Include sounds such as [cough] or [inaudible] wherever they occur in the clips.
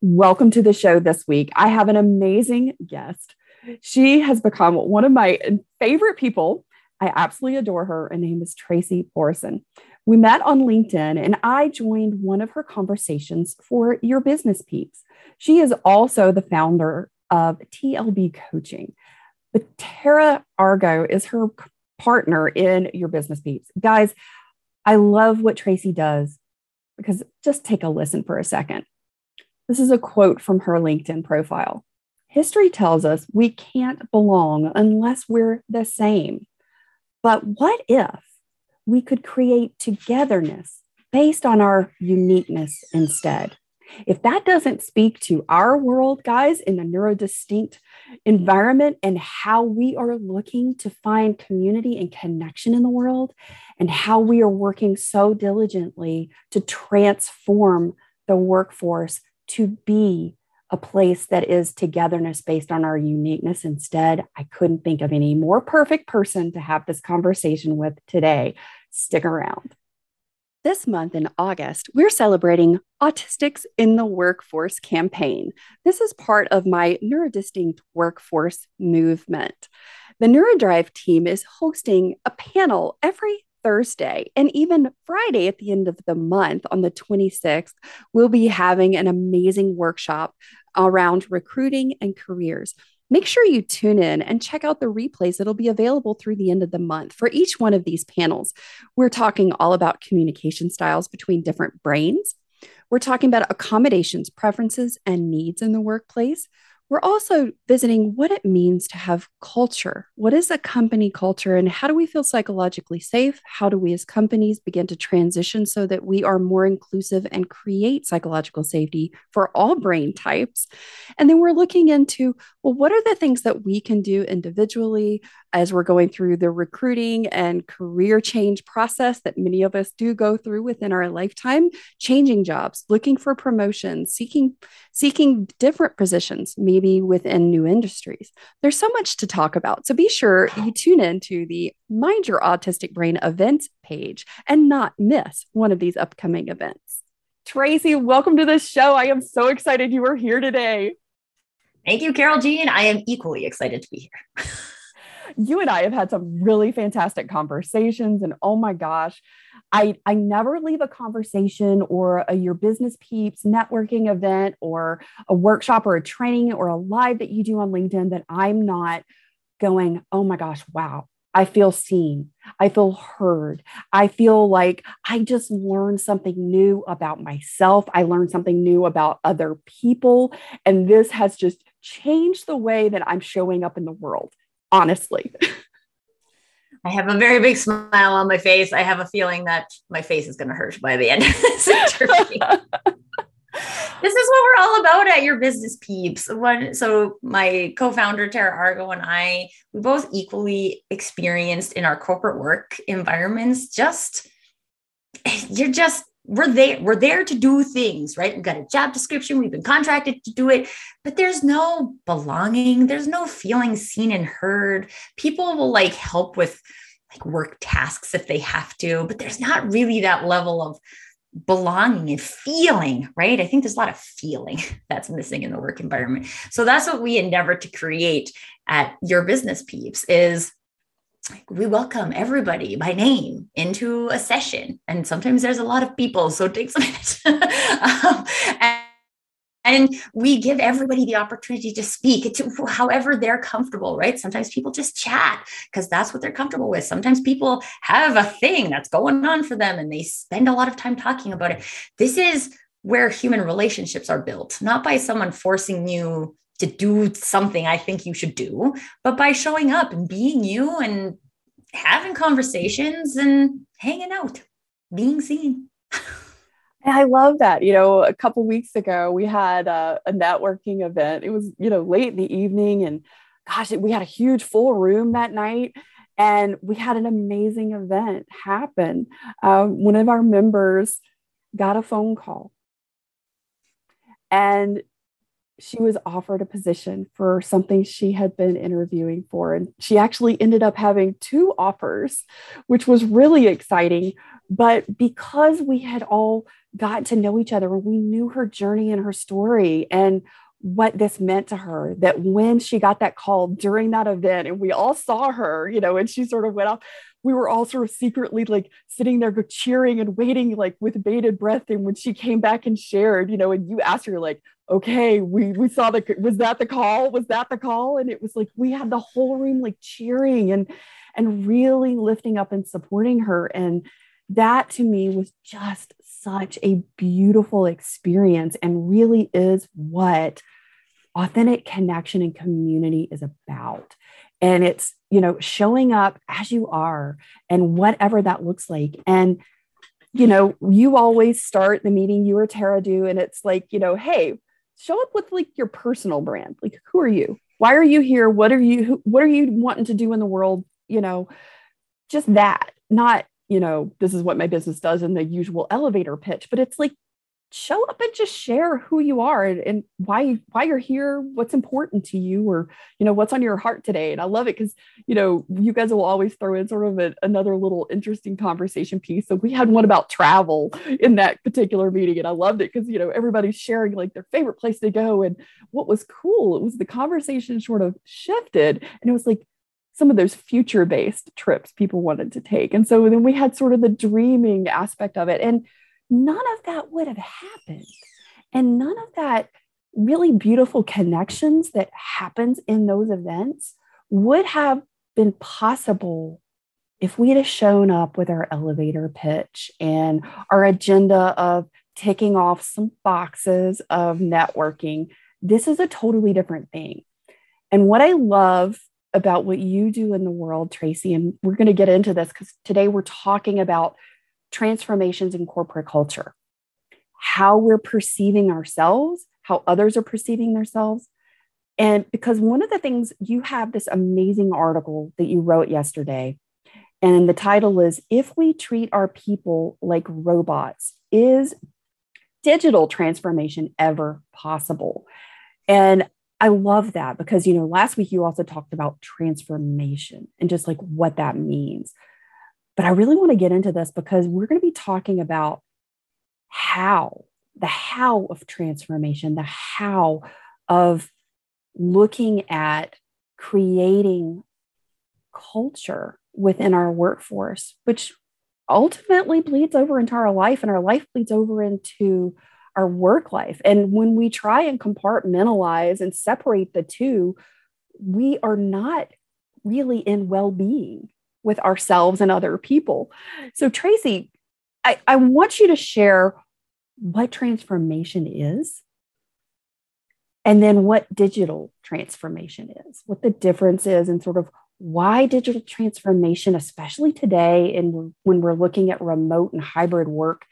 Welcome to the show this week. I have an amazing guest. She has become one of my favorite people. I absolutely adore her. Her name is Tracy Borreson. We met on LinkedIn and I joined one of her conversations for Your Business Peeps. She is also the founder of TLB Coaching. But Tara Argo is her partner in Your Business Peeps. Guys, I love what Tracy does because just take a listen for a second. This is a quote from her LinkedIn profile. History tells us we can't belong unless we're the same. But what if we could create togetherness based on our uniqueness instead? If that doesn't speak to our world, guys, in the neurodistinct environment and how we are looking to find community and connection in the world, and how we are working so diligently to transform the workforce to be a place that is togetherness based on our uniqueness instead. I couldn't think of any more perfect person to have this conversation with today. Stick around. This month in August, we're celebrating Autistics in the Workforce campaign. This is part of my Neurodistinct Workforce movement. The Neurodrive team is hosting a panel every Thursday and even Friday at the end of the month on the 26th, we'll be having an amazing workshop around recruiting and careers. Make sure you tune in and check out the replays that'll be available through the end of the month for each one of these panels. We're talking all about communication styles between different brains. We're talking about accommodations, preferences, and needs in the workplace. We're also visiting what it means to have culture. What is a company culture, and how do we feel psychologically safe? How do we as companies begin to transition so that we are more inclusive and create psychological safety for all brain types? And then we're looking into well, what are the things that we can do individually as we're going through the recruiting and career change process that many of us do go through within our lifetime, changing jobs, looking for promotions, seeking seeking different positions, maybe within new industries. There's so much to talk about. So be sure you [sighs] tune in to the Mind Your Autistic Brain events page and not miss one of these upcoming events. Tracy, welcome to the show. I am so excited you are here today. Thank you, Carol Jean. I am equally excited to be here. you and I have had some really fantastic conversations. And oh my gosh, I, I never leave a conversation or a your business peeps networking event or a workshop or a training or a live that you do on LinkedIn that I'm not going, oh my gosh, wow, I feel seen. I feel heard. I feel like I just learned something new about myself. I learned something new about other people. And this has just changed the way that I'm showing up in the world honestly. [laughs] I have a very big smile on my face. I have a feeling that my face is going to hurt by the end of this [laughs] interview. [laughs] this is what we're all about at your business peeps. When, so my co-founder Tara Argo and I, we both equally experienced in our corporate work environments. Just you're just we're there we're there to do things right? We've got a job description we've been contracted to do it but there's no belonging there's no feeling seen and heard. People will like help with like work tasks if they have to but there's not really that level of belonging and feeling right? I think there's a lot of feeling [laughs] that's missing in the work environment. So that's what we endeavor to create at your business peeps is we welcome everybody by name into a session. And sometimes there's a lot of people, so it takes a minute. [laughs] um, and, and we give everybody the opportunity to speak to however they're comfortable, right? Sometimes people just chat because that's what they're comfortable with. Sometimes people have a thing that's going on for them and they spend a lot of time talking about it. This is where human relationships are built, not by someone forcing you to do something I think you should do, but by showing up and being you and having conversations and hanging out, being seen. I love that. You know, a couple weeks ago, we had a, a, networking event. It was, you know, late in the evening, and gosh, we had a huge full room that night. And we had an amazing event happen. Um, one of our members got a phone call, and she was offered a position for something she had been interviewing for. And she actually ended up having two offers, which was really exciting But because we had all gotten to know each other we knew her journey and her story and what this meant to her, that when she got that call during that event and we all saw her, you know, and she sort of went off, we were all sort of secretly like sitting there cheering and waiting like with bated breath and when she came back and shared you know and you asked her like okay we we saw the was that the call? Was that the call? And it was like we had the whole room like cheering and and really lifting up and supporting her. And that to me was just such a beautiful experience and really is what authentic connection and community is about. And it's you know showing up as you are and whatever that looks like. And you know you always start the meeting you or tara do and it's like you know hey show up with like your personal brand. Like who are you? Why are you here? What are you what are you wanting to do in the world? You know just that not you know this is what my business does in the usual elevator pitch but it's like show up and just share who you are and, and, why why you're here what's important to you or you know what's on your heart today. And i love it because you know you guys will always throw in sort of a, another little interesting conversation piece. So we had one about travel in that particular meeting and i loved it because you know everybody's sharing like their favorite place to go and what was cool. It was the conversation sort of shifted and it was like some of those future based trips people wanted to take. And so then we had sort of the dreaming aspect of it. And none of that would have happened. And none of that really beautiful connections that happens in those events would have been possible if we'd have shown up with our elevator pitch and our agenda of ticking off some boxes of networking. This is a totally different thing. And what I love about what you do in the world, Tracy, and we're going to get into this because today we're talking about transformations in corporate culture, how we're perceiving ourselves, how others are perceiving themselves. And because one of the things you have this amazing article that you wrote yesterday, and the title is If We Treat Our People Like Robots, Is Digital Transformation Ever Possible? And I love that because, you know, last week you also talked about transformation and just like what that means. But I really want to get into this because we're going to be talking about how, the how of transformation, the how of looking at creating culture within our workforce, which ultimately bleeds over into our life, and our life bleeds over into our work life. And when we try and compartmentalize and separate the two, we are not really in well being with ourselves and other people. So, Tracy, I, I want you to share what transformation is and then what digital transformation is, what the difference is, and sort of why digital transformation, especially today and when we're looking at remote and hybrid work,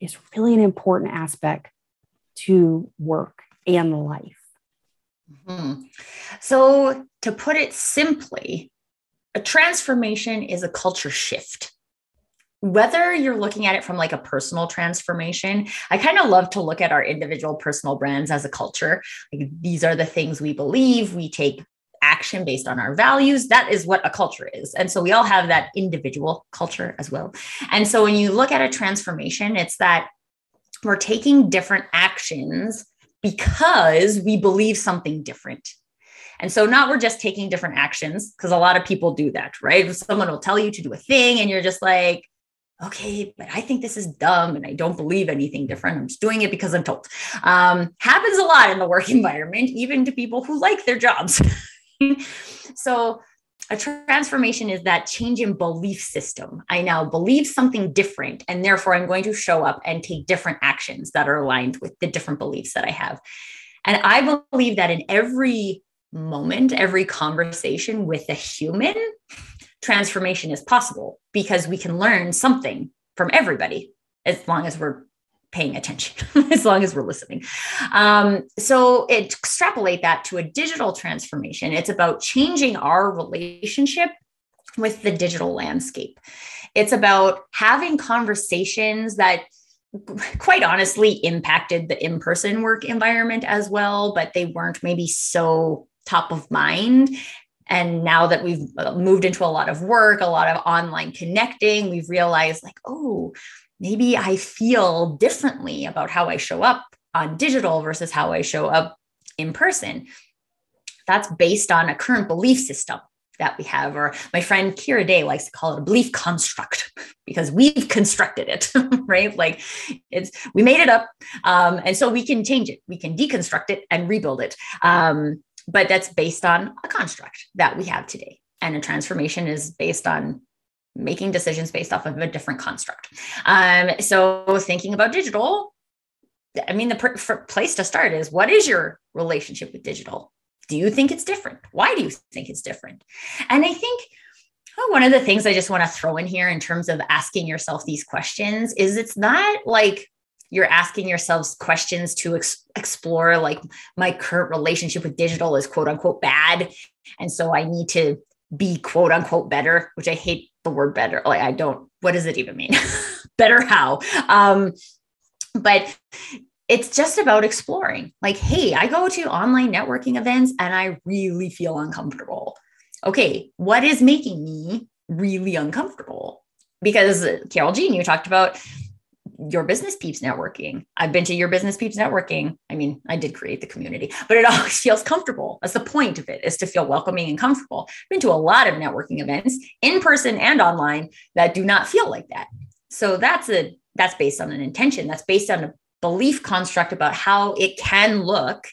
is really an important aspect to work and life. Mm-hmm. So, to put it simply, a transformation is a culture shift. Whether you're looking at it from like a personal transformation i kind of love to look at our individual personal brands as a culture. Like these are the things we believe we take action based on our values. That is what a culture is. And so we all have that individual culture as well. And so when you look at a transformation it's that we're taking different actions because we believe something different and so not we're just taking different actions because a lot of people do that, right? Someone will tell you to do a thing and you're just like, okay, but I think this is dumb and I don't believe anything different. I'm just doing it because I'm told. Um, happens a lot in the work [laughs] environment, even to people who like their jobs. [laughs] so a transformation is that change in belief system. I now believe something different, and therefore I'm going to show up and take different actions that are aligned with the different beliefs that I have. And I believe that in every moment, every conversation with a human, transformation is possible because we can learn something from everybody as long as we're paying attention, [laughs] as long as we're listening. Um, so, extrapolate that to a digital transformation. It's about changing our relationship with the digital landscape. It's about having conversations that quite honestly impacted the in-person work environment as well but they weren't maybe so top of mind and now that we've uh, moved into a lot of work, a lot of online connecting, we've realized like, oh, maybe I feel differently about how I show up on digital versus how I show up in person. That's based on a current belief system that we have, or my friend Kira Day likes to call it a belief construct [laughs] because we've constructed it, [laughs] right? Like it's we made it up, um, and so we can change it, we can deconstruct it and rebuild it. Um, but that's based on a construct that we have today, and a transformation is based on making decisions based off of a different construct. Um, so thinking about digital, I mean, the pr- place to start is what is your relationship with digital? Do you think it's different? Why do you think it's different? And I think oh, one of the things I just want to throw in here in terms of asking yourself these questions is it's not like you're asking yourselves questions to ex- explore like my current relationship with digital is quote unquote bad and so i need to be quote unquote better which i hate the word better like i don't what does it even mean [laughs] better how um but it's just about exploring. Like, hey, I go to online networking events and I really feel uncomfortable. Okay, what is making me really uncomfortable? Because Carol Jean, you talked about your business peeps networking. I've been to your business peeps networking. I mean, I did create the community, but it [laughs] always feels comfortable. That's the point of it is to feel welcoming and comfortable. I've been to a lot of networking events in person and online that do not feel like that. So that's a that's based on an intention. That's based on a belief construct about how it can look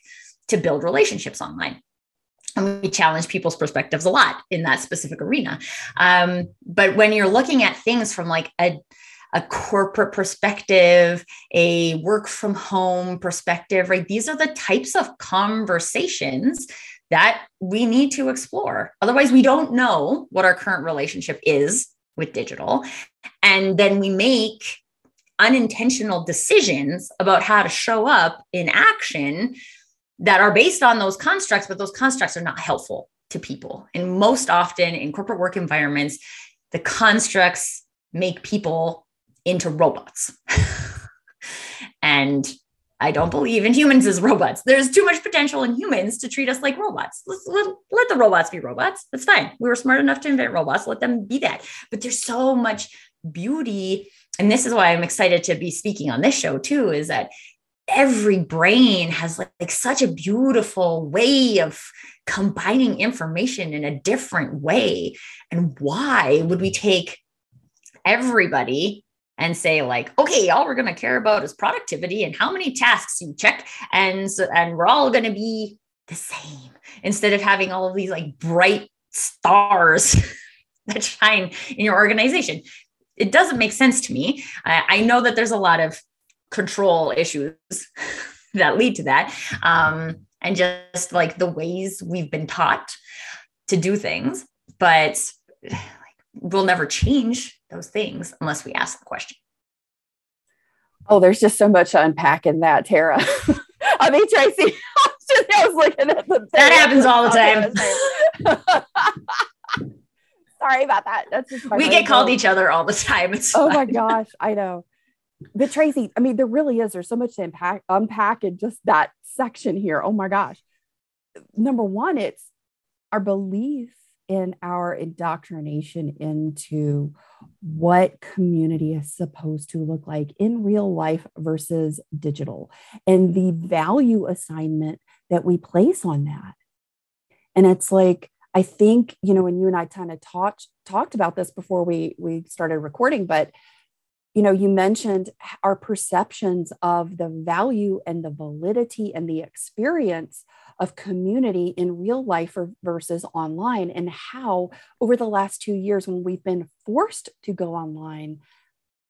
to build relationships online. And we challenge people's perspectives a lot in that specific arena. Um, but when you're looking at things from like a, a corporate perspective, a work from home perspective, right? These are the types of conversations that we need to explore. Otherwise, we don't know what our current relationship is with digital. And then we make unintentional decisions about how to show up in action that are based on those constructs, but those constructs are not helpful to people. And most often in corporate work environments, the constructs make people into robots. and I don't believe in humans as robots. There's too much potential in humans to treat us like robots. Let's, let, let the robots be robots. That's fine. We were smart enough to invent robots. Let them be that. But there's so much beauty and this is why I'm excited to be speaking on this show too, is that every brain has like, like such a beautiful way of combining information in a different way. And why would we take everybody and say like okay all we're going to care about is productivity and how many tasks you check and so, and we're all going to be the same instead of having all of these like bright stars [laughs] that shine in your organization it doesn't make sense to me. I, I know that there's a lot of control issues [laughs] that lead to that. Um, and just like the ways we've been taught to do things, but we'll never change those things unless we ask the question. Oh, there's just so much to unpack in that, Tara. [laughs] I mean, Tracy, [laughs] I was looking at the that happens all the time. [laughs] Sorry about that. That's just we get called each other all the time. It's oh my gosh, I know. But Tracy, I mean, there really is. There's so much to unpack, unpack in just that section here. Oh my gosh. Number one, it's our belief in our indoctrination into what community is supposed to look like in real life versus digital and the value assignment that we place on that. And it's like, I think, you know, when you and I kind of talked talked about this before we we started recording, but you know, you mentioned our perceptions of the value and the validity and the experience of community in real life versus online, and how over the last two years, when we've been forced to go online,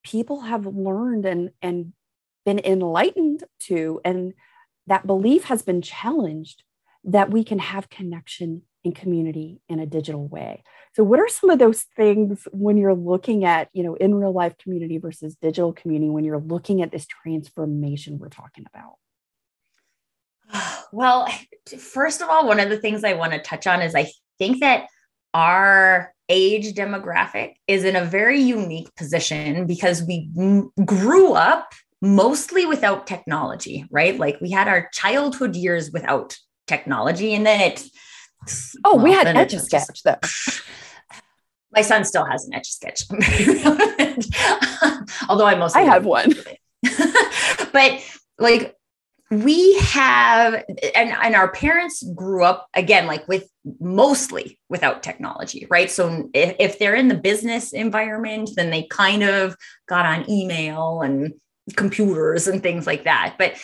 people have learned and and been enlightened to, and that belief has been challenged that we can have connection and community in a digital way. So what are some of those things when you're looking at, you know, in real life community versus digital community when you're looking at this transformation we're talking about? [sighs] [sighs] [sighs] Well, first of all, one of the things I want to touch on is I think that our age demographic is in a very unique position because we grew up mostly without technology, right? Like we had our childhood years without technology and then it Oh, well, we had etch a sketch though. [laughs] My son still has an etch a sketch. [laughs] Although I mostly I have one. [laughs] but like we have and, and our parents grew up again like with mostly without technology right? So if, if they're in the business environment then they kind of got on email and computers and things like that. But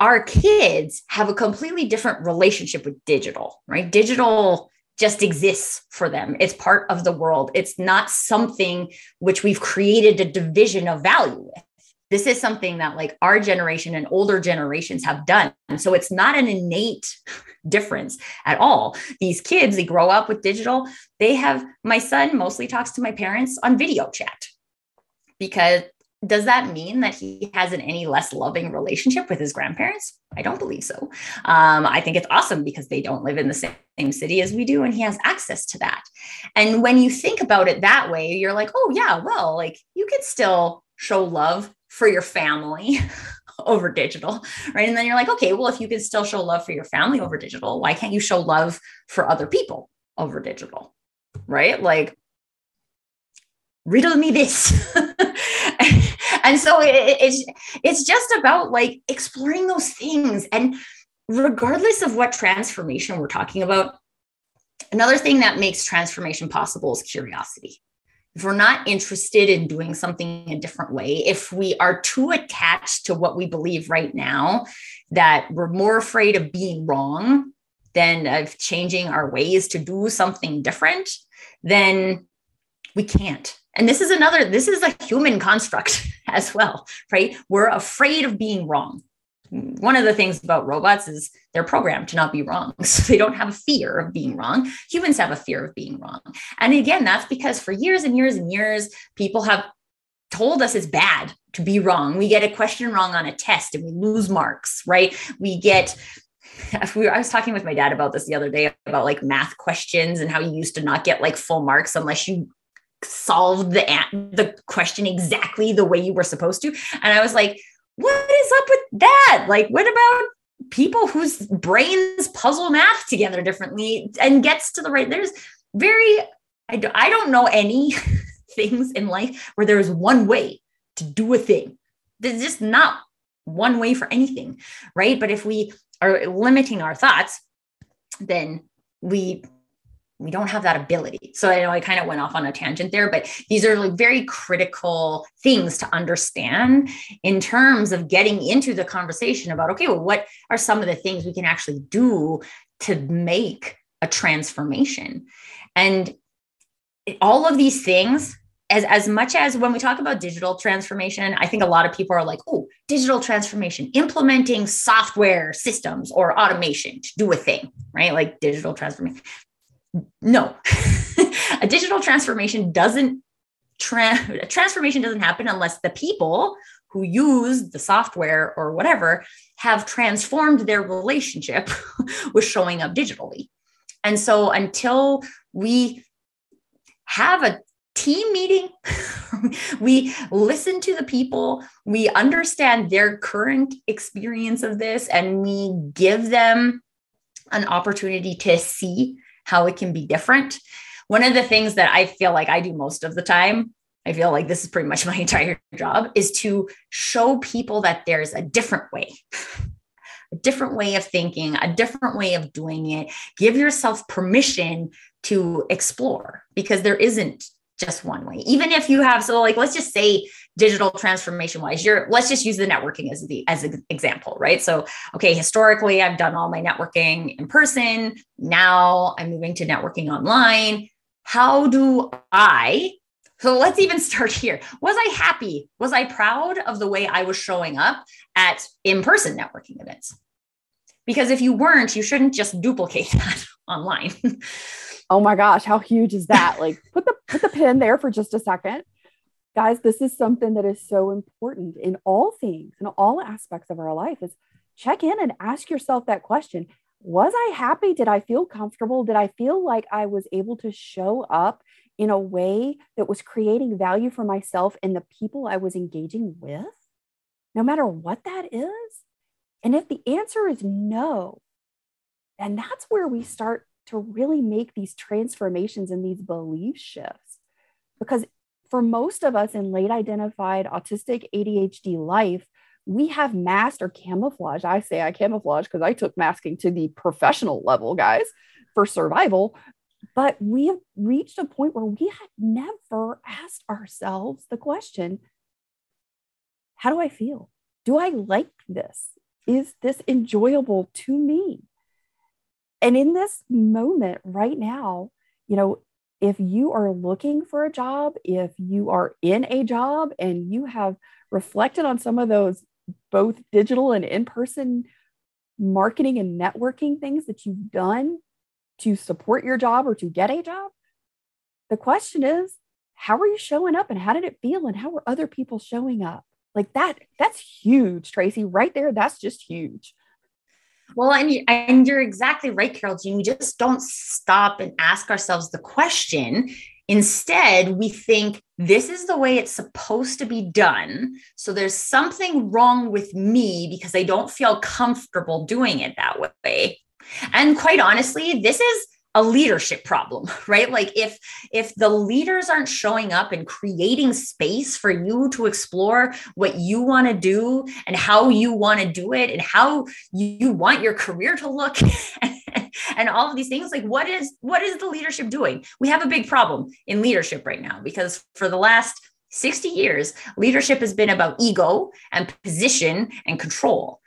our kids have a completely different relationship with digital right? Digital just exists for them. It's part of the world. It's not something which we've created a division of value with this is something that like our generation and older generations have done. So it's not an innate difference at all. These kids, they grow up with digital. They have, my son mostly talks to my parents on video chat because does that mean that he has an any less loving relationship with his grandparents? I don't believe so. Um, I think it's awesome because they don't live in the same city as we do, and he has access to that. And when you think about it that way, you're like, oh, yeah, well, like you can still show love for your family [laughs] over digital, right? And then you're like, okay, well, if you can still show love for your family over digital, why can't you show love for other people over digital, right? Like, riddle me this. [laughs] and so it, it's it's just about like exploring those things and regardless of what transformation we're talking about another thing that makes transformation possible is curiosity if we're not interested in doing something a different way, if we are too attached to what we believe right now, that we're more afraid of being wrong than of changing our ways to do something different, then we can't. And this is another, this is a human construct [laughs] as well, right? We're afraid of being wrong one of the things about robots is they're programmed to not be wrong. [laughs] So they don't have a fear of being wrong. Humans have a fear of being wrong. And again, that's because for years and years and years, people have told us it's bad to be wrong. We get a question wrong on a test and we lose marks, right? We get [laughs] I was talking with my dad about this the other day about like math questions and how you used to not get like full marks unless you solved the the question exactly the way you were supposed to. And I was like, what is up with that? Like, what about people whose brains puzzle math together differently and gets to the right? There's very, I, do, I don't know any [laughs] things in life where there's one way to do a thing. There's just not one way for anything, right? But if we are limiting our thoughts, then we we don't have that ability. So I know I kind of went off on a tangent there, but these are like very critical things to understand in terms of getting into the conversation about okay, well, what are some of the things we can actually do to make a transformation? And all of these things, as, as much as when we talk about digital transformation, I think a lot of people are like, oh, digital transformation, implementing software systems or automation to do a thing, right? Like digital transformation no. [laughs] A digital transformation doesn't tra- transformation doesn't happen unless the people who use the software or whatever have transformed their relationship [laughs] with showing up digitally. And so until we have a team meeting [laughs] we listen to the people we understand their current experience of this and we give them an opportunity to see how it can be different. One of the things that I feel like I do most of the time, I feel like this is pretty much [laughs] my entire job, is to show people that there's a different way. [laughs] a different way of thinking, a different way of doing it. Give yourself permission to explore because there isn't just one way. Even if you have, so like, let's just say digital transformation wise, you're, let's just use the networking as the, as an example, right? So, okay, historically, I've done all my networking in person. Now I'm moving to networking online. How do I, so let's even [laughs] start here. Was I happy? Was I proud of the way I was showing up at in person networking events? Because if you weren't, you shouldn't just duplicate [laughs] that online. Oh my gosh, how huge is that? Like put the put the pin there for just a second. Guys, this is something that is so important in all things, in all aspects of our life is check in and ask yourself that question. Was I happy? Did I feel comfortable? Did I feel like I was able to show up in a way that was creating value for myself and the people I was engaging with? No matter what that is. And if the answer is no, then that's where we start to really make these transformations and these belief shifts. Because for most of us in late identified autistic ADHD life, we have masked or camouflage. I say I camouflage because I took masking to the professional level, guys, for survival. But we have reached a point where we had never asked ourselves the question How do I feel? Do I like this? Is this enjoyable to me? And in this moment right now, you know, if you are looking for a job, if you are in a job and you have reflected on some of those both digital and in person marketing and networking things that you've done to support your job or to get a job, the question is, how are you showing up and how did it feel and how are other people showing up? Like that, that's huge, Tracy, right there. That's just huge. Well, and, you, and you're exactly right, Carol Jean. We just don't stop and ask ourselves the question. Instead, we think this is the way it's supposed to be done. So there's something wrong with me because I don't feel comfortable doing it that way. And quite honestly, this is a leadership problem [laughs] right? Like if if the leaders aren't showing up and creating space for you to explore what you want to do and how you want to do it and how you want your career to look [laughs] and all of these things like what is what is the leadership doing? We have a big problem in leadership right now because for the last 60 years leadership has been about ego and position and control.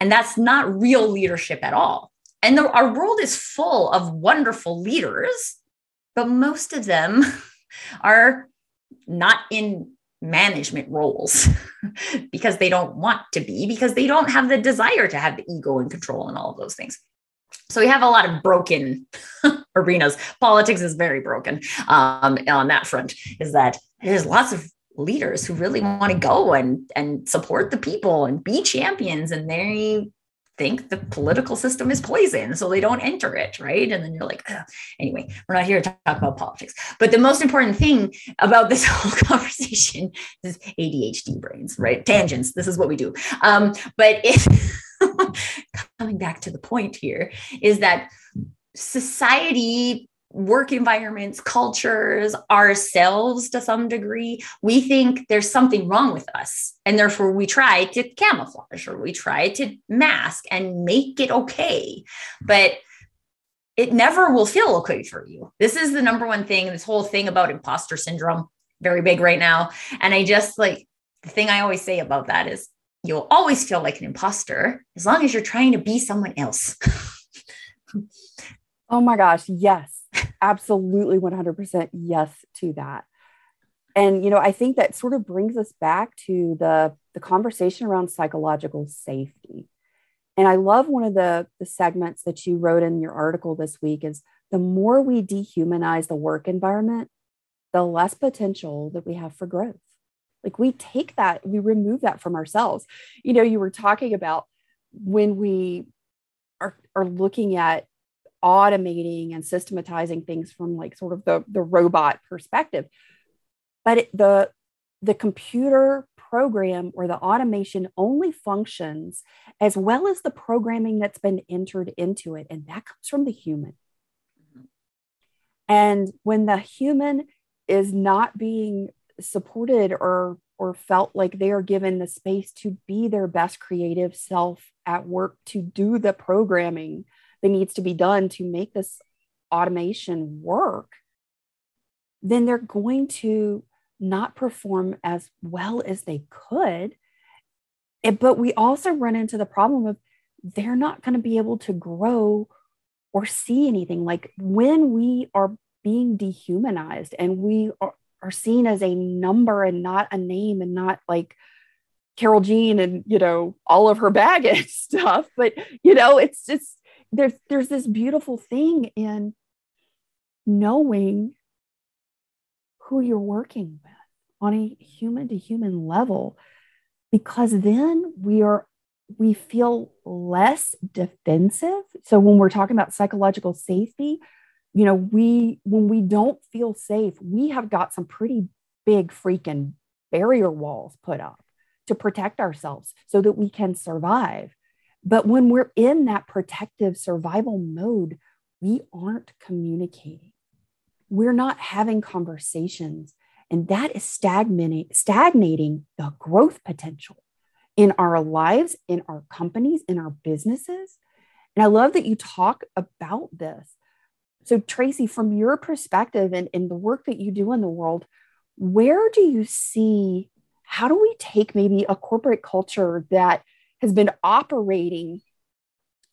And that's not real leadership at all and the, our world is full of wonderful leaders, but most of them [laughs] are not in management roles [laughs] because they don't want to be, because they don't have the desire to have the ego and control and all of those things. So we have a lot of broken [laughs] arenas. Politics is very broken um, on that front. Is that there's lots of leaders who really want to go and and support the people and be champions, and they think the political system is poison, so they don't enter it, right? And then you're like, Ugh. anyway, we're not here to talk about politics. But the most important thing about this [laughs] whole conversation is ADHD brains, right? Tangents. This is what we do. Um, but if [laughs] coming back to the point here is that society work environments, cultures, ourselves to some degree, we think there's something wrong with us. And therefore, we try to camouflage or we try to mask and make it okay. But it never will feel okay for you. This is the number one thing, this whole thing about imposter syndrome, very big right now. And I just like the thing I always say about that is you'll always feel like an imposter as long as you're trying to be someone else. [laughs] oh my gosh, yes absolutely 100% yes to that. And you know, I think that sort of brings us back to the the conversation around psychological safety. And I love one of the, the segments that you wrote in your article this week is the more we dehumanize the work environment, the less potential that we have for growth. Like we take that, we remove that from ourselves. You know, you were talking about when we are, are looking at automating and systematizing things from like sort of the, the robot perspective. But it, the the computer program or the automation only functions as well as the programming that's been entered into it and that comes from the human. Mm-hmm. And when the human is not being supported or or felt like they are given the space to be their best creative self at work to do the programming that needs to be done to make this automation work, then they're going to not perform as well as they could. But we also run into the problem of they're not going to be able to grow or see anything. Like when we are being dehumanized and we are, are seen as a number and not a name and not like Carol Jean and you know all of her baggage [laughs] stuff, but you know it's just there's there's this beautiful thing in knowing who you're working with on a human to human level because then we are we feel less defensive. So when we're talking about psychological safety you know we when we don't feel safe we have got some pretty big freaking barrier walls put up to protect ourselves so that we can survive but when we're in that protective survival mode, we aren't communicating. We're not having conversations. And that is stagnating, the growth potential in our lives, in our companies, in our businesses. And I love that you talk about this. So, Tracy, from your perspective and, and the work that you do in the world, where do you see how do we take maybe a corporate culture that has been operating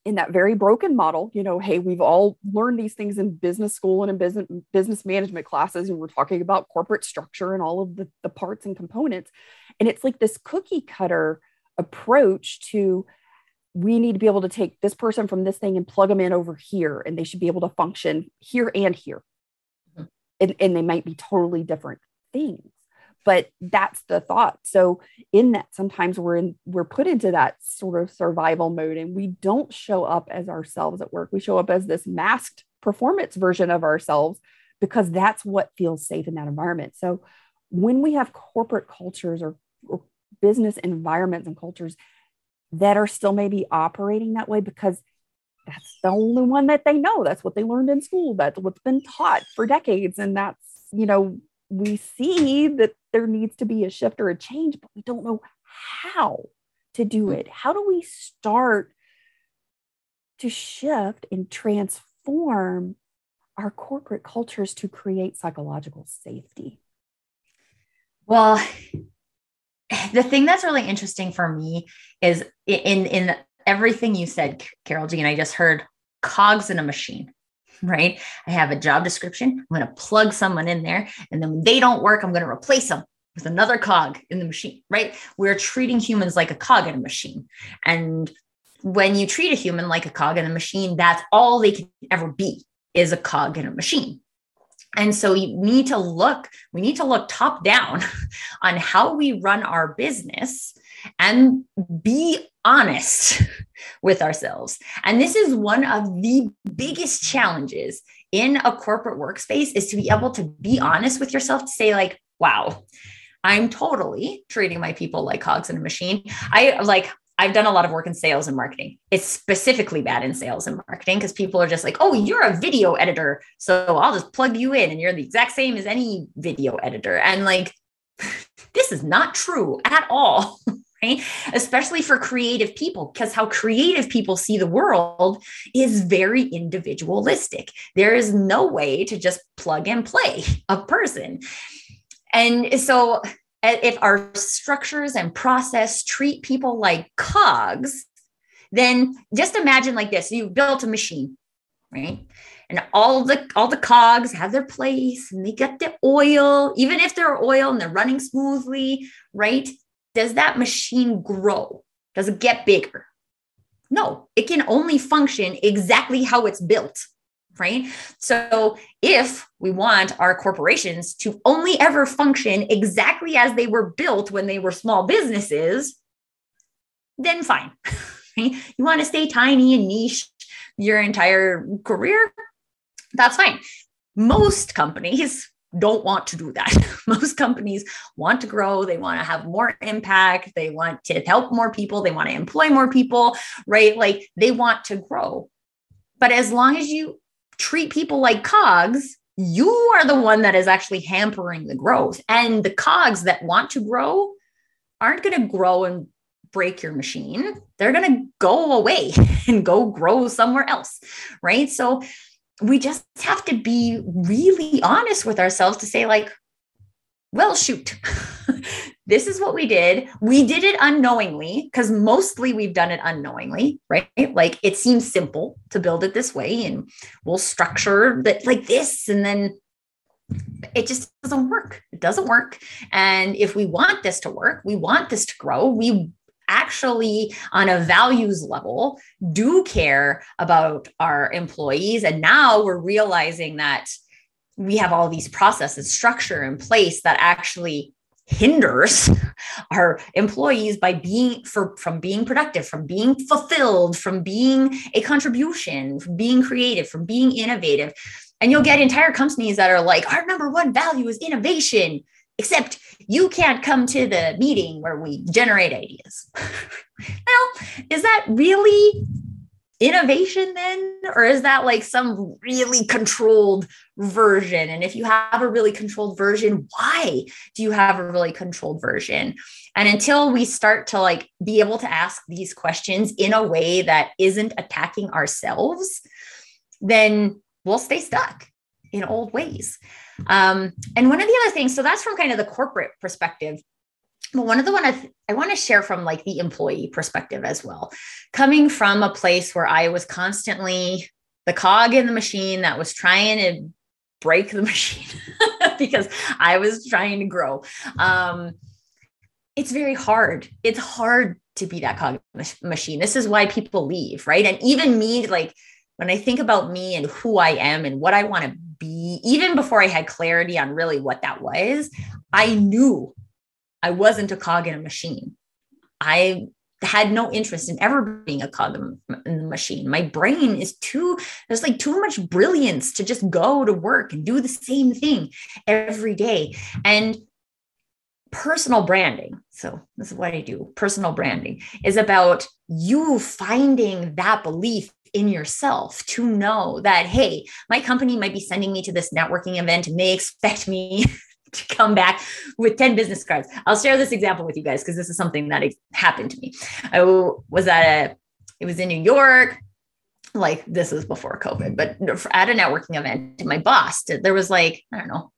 in that very broken model. You know hey we've all learned these things in business school and in business business management classes and we're talking about corporate structure and all of the, the parts and components. And it's like this cookie cutter approach to we need to be able to take this person from this thing and plug them in over here and they should be able to function here and here. Mm-hmm. and, and they might be totally different things but that's the thought. So in that sometimes we're in we're put into that sort of survival mode and we don't show up as ourselves at work. We show up as this masked performance version of ourselves because that's what feels safe in that environment. So when we have corporate cultures or, or business environments and cultures that are still maybe operating that way because that's the only one that they know. That's what they learned in school. That's what's been taught for decades. And that's you know we see that there needs to be a shift or a change, but we don't know how to do hmm. it. How do we start to shift and transform our corporate cultures to create psychological safety? Well, the thing that's really interesting for me is in in everything you said, Carol Jean, I just heard cogs in a machine right? I have a job description. I'm going to plug someone in there. And then when they don't work, I'm going to replace them with another cog in the machine, right? We're treating humans like a cog in a machine. And when you treat a human like a cog in a machine, that's all they can ever be is a cog in a machine. And so you need to look, we need to look top down [laughs] on how we run our business and be honest with ourselves. And this is one of the biggest challenges in a corporate workspace is to be able to be honest with yourself to say like, wow, I'm totally treating my people like cogs in a machine. I like I've done a lot of work in sales and marketing. It's specifically bad in sales and marketing because people are just like, oh, you're a video editor. So I'll just plug you in and you're the exact same as any video editor. And like, [sighs] this is not true at all. [laughs] Especially for creative people, because how creative people see the world is very individualistic. There is no way to just plug and play [laughs] a person. And so, if our structures and process treat people like cogs, then just imagine like this you built a machine, right? and all the all the cogs have their place and they get the oil even if they're oil and they're running smoothly right does that machine grow? Does it get bigger? No, it can only function exactly how it's built, right? So if we want our corporations to only ever function exactly as they were built when they were small businesses, then fine. [laughs] you want to stay tiny and niche your entire career? That's fine. Most companies don't want to do that. [laughs] Most companies want to grow, they want to have more impact, they want to help more people, they want to employ more people, right? Like they want to grow. But as long as you treat people like cogs, you are the one that is actually hampering the growth. And the cogs that want to grow aren't going to grow and break your machine. They're going to go away [laughs] and go grow somewhere else, right? So we just have to be really honest with ourselves to say, like, well, shoot, [laughs] this is what we did. We did it unknowingly because mostly we've done it unknowingly, right? Like it seems simple to build it this way and we'll structure that like this and then it just doesn't work. It doesn't work. And if we want this to work, we want this to grow, we actually, on a values level, do care about our employees. And now we're realizing that we have all these processes, structure in place that actually hinders [laughs] our employees by being for from being productive from being fulfilled from being a contribution from being creative from being innovative and you'll get entire companies that are like our number one value is innovation except you can't come to the meeting where we generate ideas. [laughs] well, is that really innovation then? Or is that like some really controlled version? And if you have a really controlled version, why do you have a really controlled version? And until we start to like be able to ask these questions in a way that isn't attacking ourselves, then we'll stay stuck in old ways. Um, and one of the other things, so that's from kind of the corporate perspective. But one of the one I, th- I want to share from like the employee perspective as well, coming from a place where I was constantly the cog in the machine that was trying to break the [laughs] machine because I was trying to grow. Um, it's very hard. It's hard to be that cog machine. This is why people leave, right? And even me, like when I think about me and who I am and what I want to be, even before I had clarity on really what that was, I knew I wasn't a cog in a machine. I had no interest in ever being a cog in the machine. My brain is too, there's like too much brilliance to just go to work and do the same thing every day. And personal branding. So, this is what I do personal branding is about you finding that belief in yourself to know that, hey, my company might be sending me to this networking event and they expect me [laughs] to come back with 10 business cards. I'll share this example with you guys because this is something that happened to me. I was at a, it was in New York. Like this was before COVID, but at a networking event, my boss, there was like, I don't know,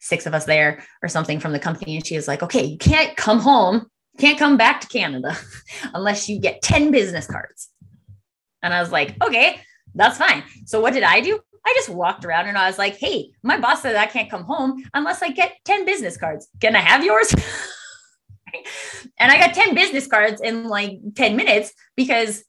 six of us there or something from the company. And she was like, okay, you can't come home, can't come back to Canada [laughs] unless you get 10 business cards. And I was like, okay, that's fine. So what did I do? I just walked around and I was like, hey, my boss said I can't come home unless I get 10 business cards. Can I have yours? [laughs] and I got 10 business cards in like 10 minutes because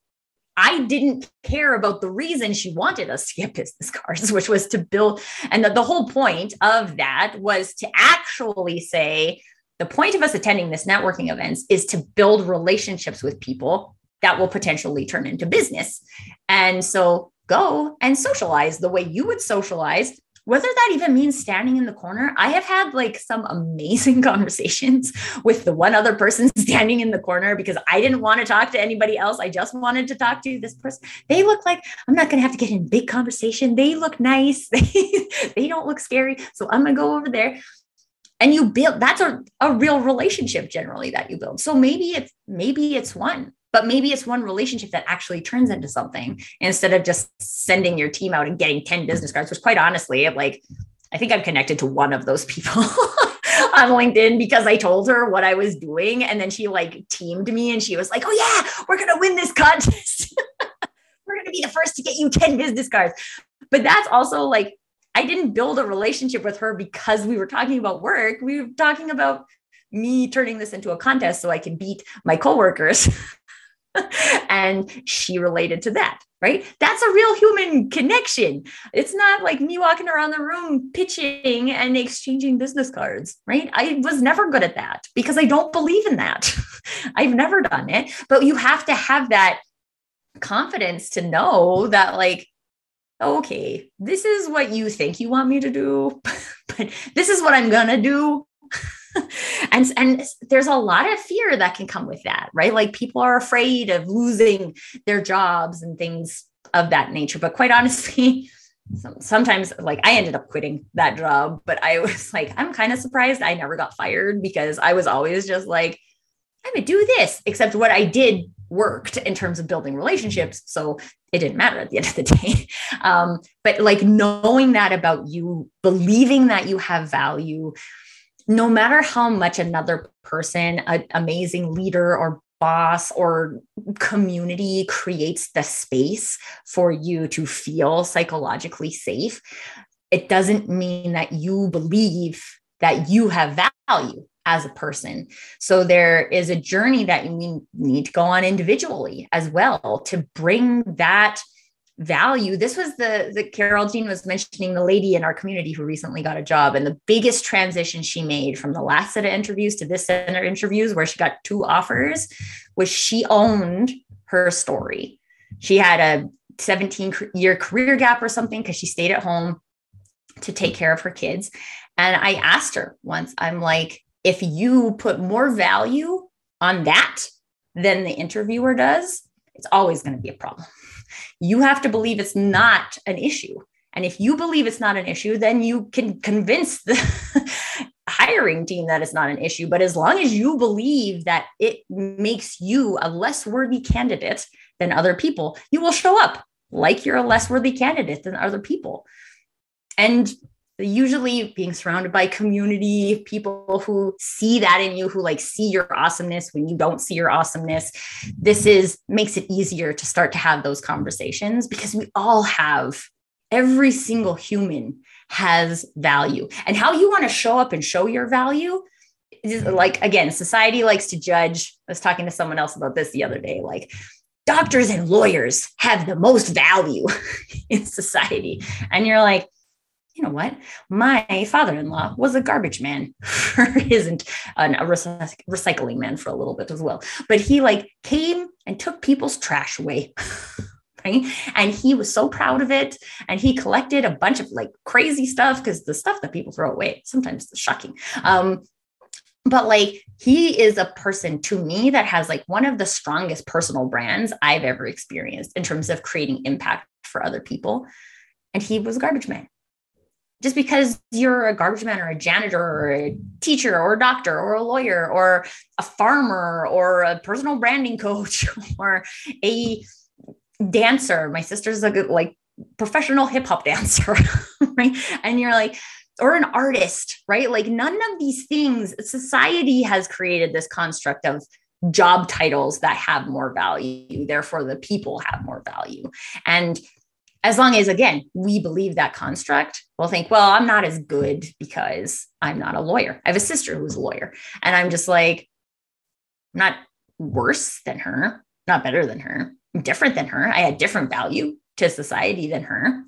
I didn't care about the reason she wanted us to get [laughs] business cards, which was to build. And the, the whole point of that was to actually say, the point of us attending this networking events is to build relationships with people that will potentially turn into business. And so go and socialize the way you would socialize. Whether that even means standing in the corner i have had like some amazing [laughs] conversations with the one other person [laughs] standing in the corner because i didn't want to talk to anybody else. I just wanted to talk to this person. They look like i'm not going to have to get in big conversation. They look nice. [laughs] They, they don't look scary. So i'm going to go over there. And you build that's a, a real relationship generally that you build. So maybe it's maybe it's one but maybe it's one relationship that actually turns into something instead of just sending your team out and getting 10 business cards which quite honestly like i think i'm connected to one of those people [laughs] on linkedin because i told her what i was doing and then she like teamed me and she was like oh yeah we're gonna win this contest. [laughs] We're gonna be the first to get you 10 business cards. But that's also like i didn't build a relationship with her because we were talking about work. We were talking about me turning this into a contest so I can beat my coworkers [laughs] [laughs] and she related to that, right? That's a real human connection. It's not like me walking around the room pitching and exchanging business cards, right? I was never good at that because I don't believe in that. [laughs] I've never done it, but you have to have that confidence to know that, like, okay, this is what you think you want me to do, [laughs] but this is what I'm going to do. [laughs] and and there's a lot of fear that can come with that right? Like people are afraid of losing their jobs and things of that nature. But quite honestly [laughs] sometimes like I ended up quitting that job but I was [laughs] like I'm kind of surprised I never got fired because I was always just like I'm gonna do this except what I did worked in terms of building relationships so it didn't matter at the end of the day. Um, but like knowing that about you believing that you have value no matter how much another person, an amazing leader or boss or community creates the space for you to feel psychologically safe, it doesn't mean that you believe that you have value as a person. So there is a journey that you need to go on individually as well to bring that value. This was the the carol jean was mentioning the lady in our community who recently got a job and the biggest transition she made from the last set of interviews to this set of interviews where she got two offers was she owned her story. She had a 17 year career gap or something because she stayed at home to take care of her kids. And i asked her once i'm like if you put more value on that than the interviewer does it's always going to be a problem You have to believe it's not an issue. And if you believe it's not an issue, then you can convince the [laughs] hiring team that it's not an issue. But as long as you believe that it makes you a less worthy candidate than other people, you will show up like you're a less worthy candidate than other people. And usually being surrounded by community people who see that in you who like see your awesomeness when you don't see your awesomeness this is makes it easier to start to have those conversations because we all have every single human has value. And how you want to show up and show your value is like again society likes to judge i was talking to someone else about this the other day like doctors and lawyers have the most value [laughs] in society. And you're like you know what my father-in-law was a garbage man [laughs] isn't an, a recycling man for a little bit as well but he like came and took people's trash away [laughs] right? And he was so proud of it. And he collected a bunch of like crazy stuff because the stuff that people throw away sometimes is shocking. Um, but like he is a person to me that has like one of the strongest personal brands I've ever experienced in terms of creating impact for other people. And he was a garbage man. Just because you're a garbage man or a janitor or a teacher or a doctor or a lawyer or a farmer or a personal branding [laughs] coach or a dancer. My sister's a good, like professional hip hop dancer, [laughs] right? And you're like, or an artist, right? Like none of these things, society has created this construct of job titles that have more value. Therefore, the people have more value. And as long as, again, we believe that construct, we'll think, well, I'm not as good because I'm not a lawyer. I have a sister who's a lawyer. And I'm just like, I'm not worse than her, not better than her different than her. I had different value to society than her.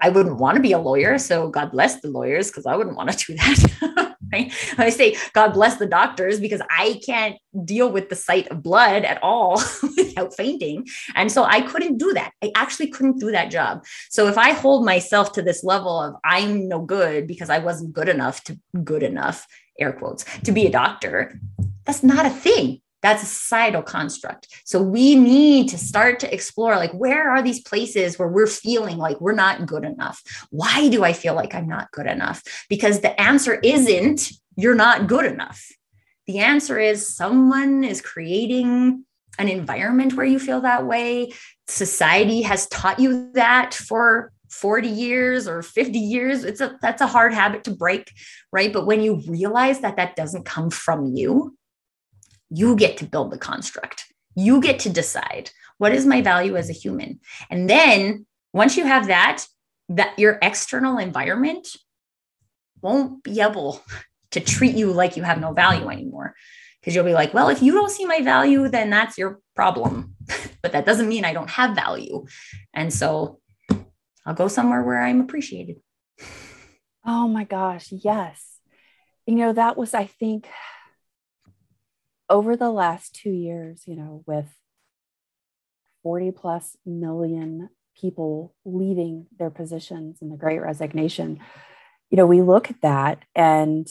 I wouldn't want to be a lawyer. So God bless the lawyers because I wouldn't want to do that. [laughs] right? I say God bless the doctors because I can't deal with the sight of blood at all [laughs] without fainting. And so I couldn't do that. I actually couldn't do that job. So if I hold myself to this level of I'm no good because I wasn't good enough to good enough, air quotes, to be a doctor, that's not a thing that's a societal construct. So we need to start to explore like where are these places where we're feeling like we're not good enough? Why do i feel like i'm not good enough? Because the answer isn't you're not good enough. The answer is someone is creating an environment where you feel that way. Society has taught you that for 40 years or 50 years. It's a that's a hard habit to break right? But when you realize that that doesn't come from you you get to build the construct. You get to decide what is my value as a human. And then once you have that, that your external environment won't be able to treat you like you have no value anymore. Because you'll be like, well, if you don't see my value, then that's your problem. [laughs] but that doesn't mean I don't have value. And so I'll go somewhere where I'm appreciated. Oh my gosh. Yes. You know, that was, I think, over the last two years, you know, with 40 plus million people leaving their positions in the great resignation, you know, we look at that and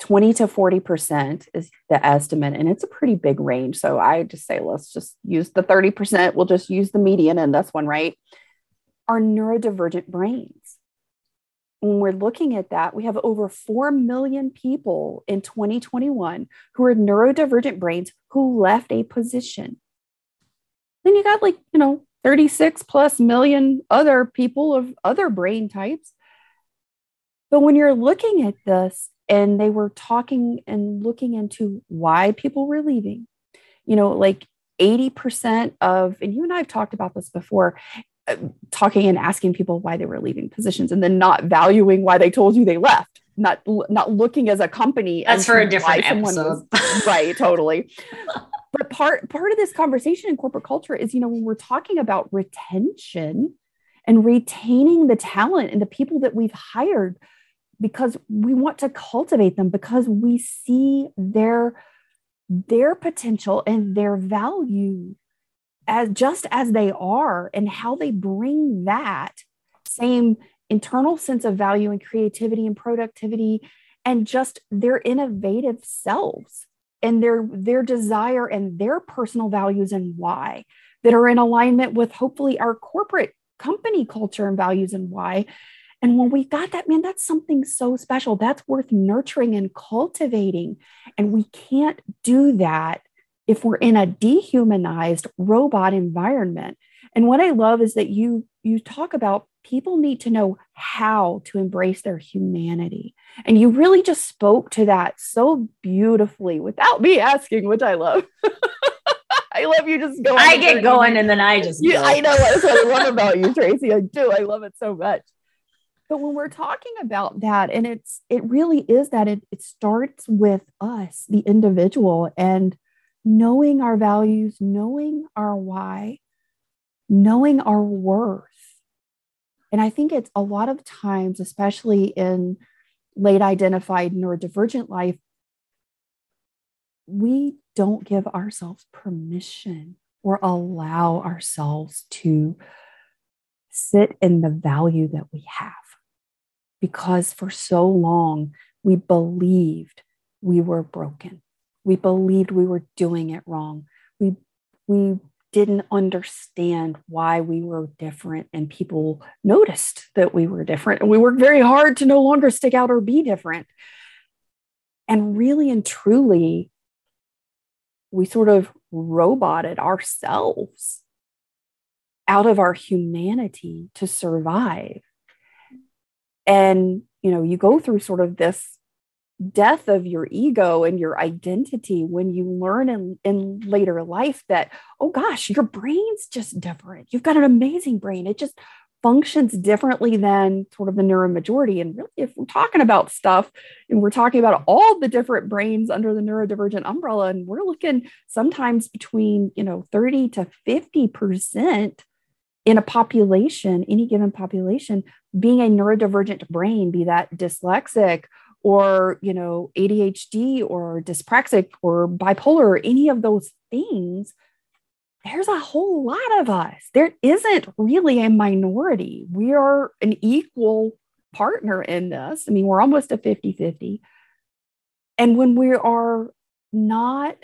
20 to 40% is the estimate, and it's a pretty big range. So I just say, let's just use the 30%. We'll just use the median and this one, right? Are neurodivergent brains when we're looking at that, we have over 4 million people in 2021 who are neurodivergent brains who left a position. Then you got like, you know, 36 plus million other people of other brain types. But when you're looking at this and they were talking and looking into why people were leaving, you know, like 80% of, and you and I have talked about this before, Uh, talking and asking people why they were leaving positions and then not valuing why they told you they left not not looking as a company that's for a different episode. was, right totally. But part part of this conversation in corporate culture is you know when we're talking about retention and retaining the talent and the people that we've hired because we want to cultivate them because we see their their potential and their value as just as they are and how they bring that same internal sense of value and creativity and productivity and just their innovative selves and their their desire and their personal values and why that are in alignment with hopefully our corporate company culture and values and why. And when we got that, man, that's something so special. That's worth nurturing and cultivating. And we can't do that if we're in a dehumanized robot environment. And what I love is that you you talk about people need to know how to embrace their humanity. And you really just spoke to that so beautifully without me asking, which I love. [laughs] I love you just going. I get going and then I just you, I know that's what I love [laughs] about you, Tracy. I do. I love it so much. But when we're talking about that, and it's it really is that it, it starts with us, the individual, and knowing our values, knowing our why, knowing our worth. And I think it's a lot of times, especially in late identified neurodivergent life, we don't give ourselves permission or allow ourselves to sit in the value that we have. Because for so long, we believed we were broken. We believed we were doing it wrong. We, we didn't understand why we were different, and people noticed that we were different. And we worked very hard to no longer stick out or be different. And really and truly, we sort of roboted ourselves out of our humanity to survive. And, you know, you go through sort of this death of your ego and your identity when you learn in, in later life that, oh gosh, your brain's just different. You've got an amazing brain. It just functions differently than sort of the neuromajority. And really, if we're talking about stuff and we're talking about all the different brains under the neurodivergent umbrella, and we're looking sometimes between, you know, 30 to 50% in a population, any given population, being a neurodivergent brain, be that dyslexic or, you know, ADHD or dyspraxic or bipolar or any of those things there's a whole lot of us. There isn't really a minority. We are an equal partner in this. I mean, we're almost a 50 50. And when we are not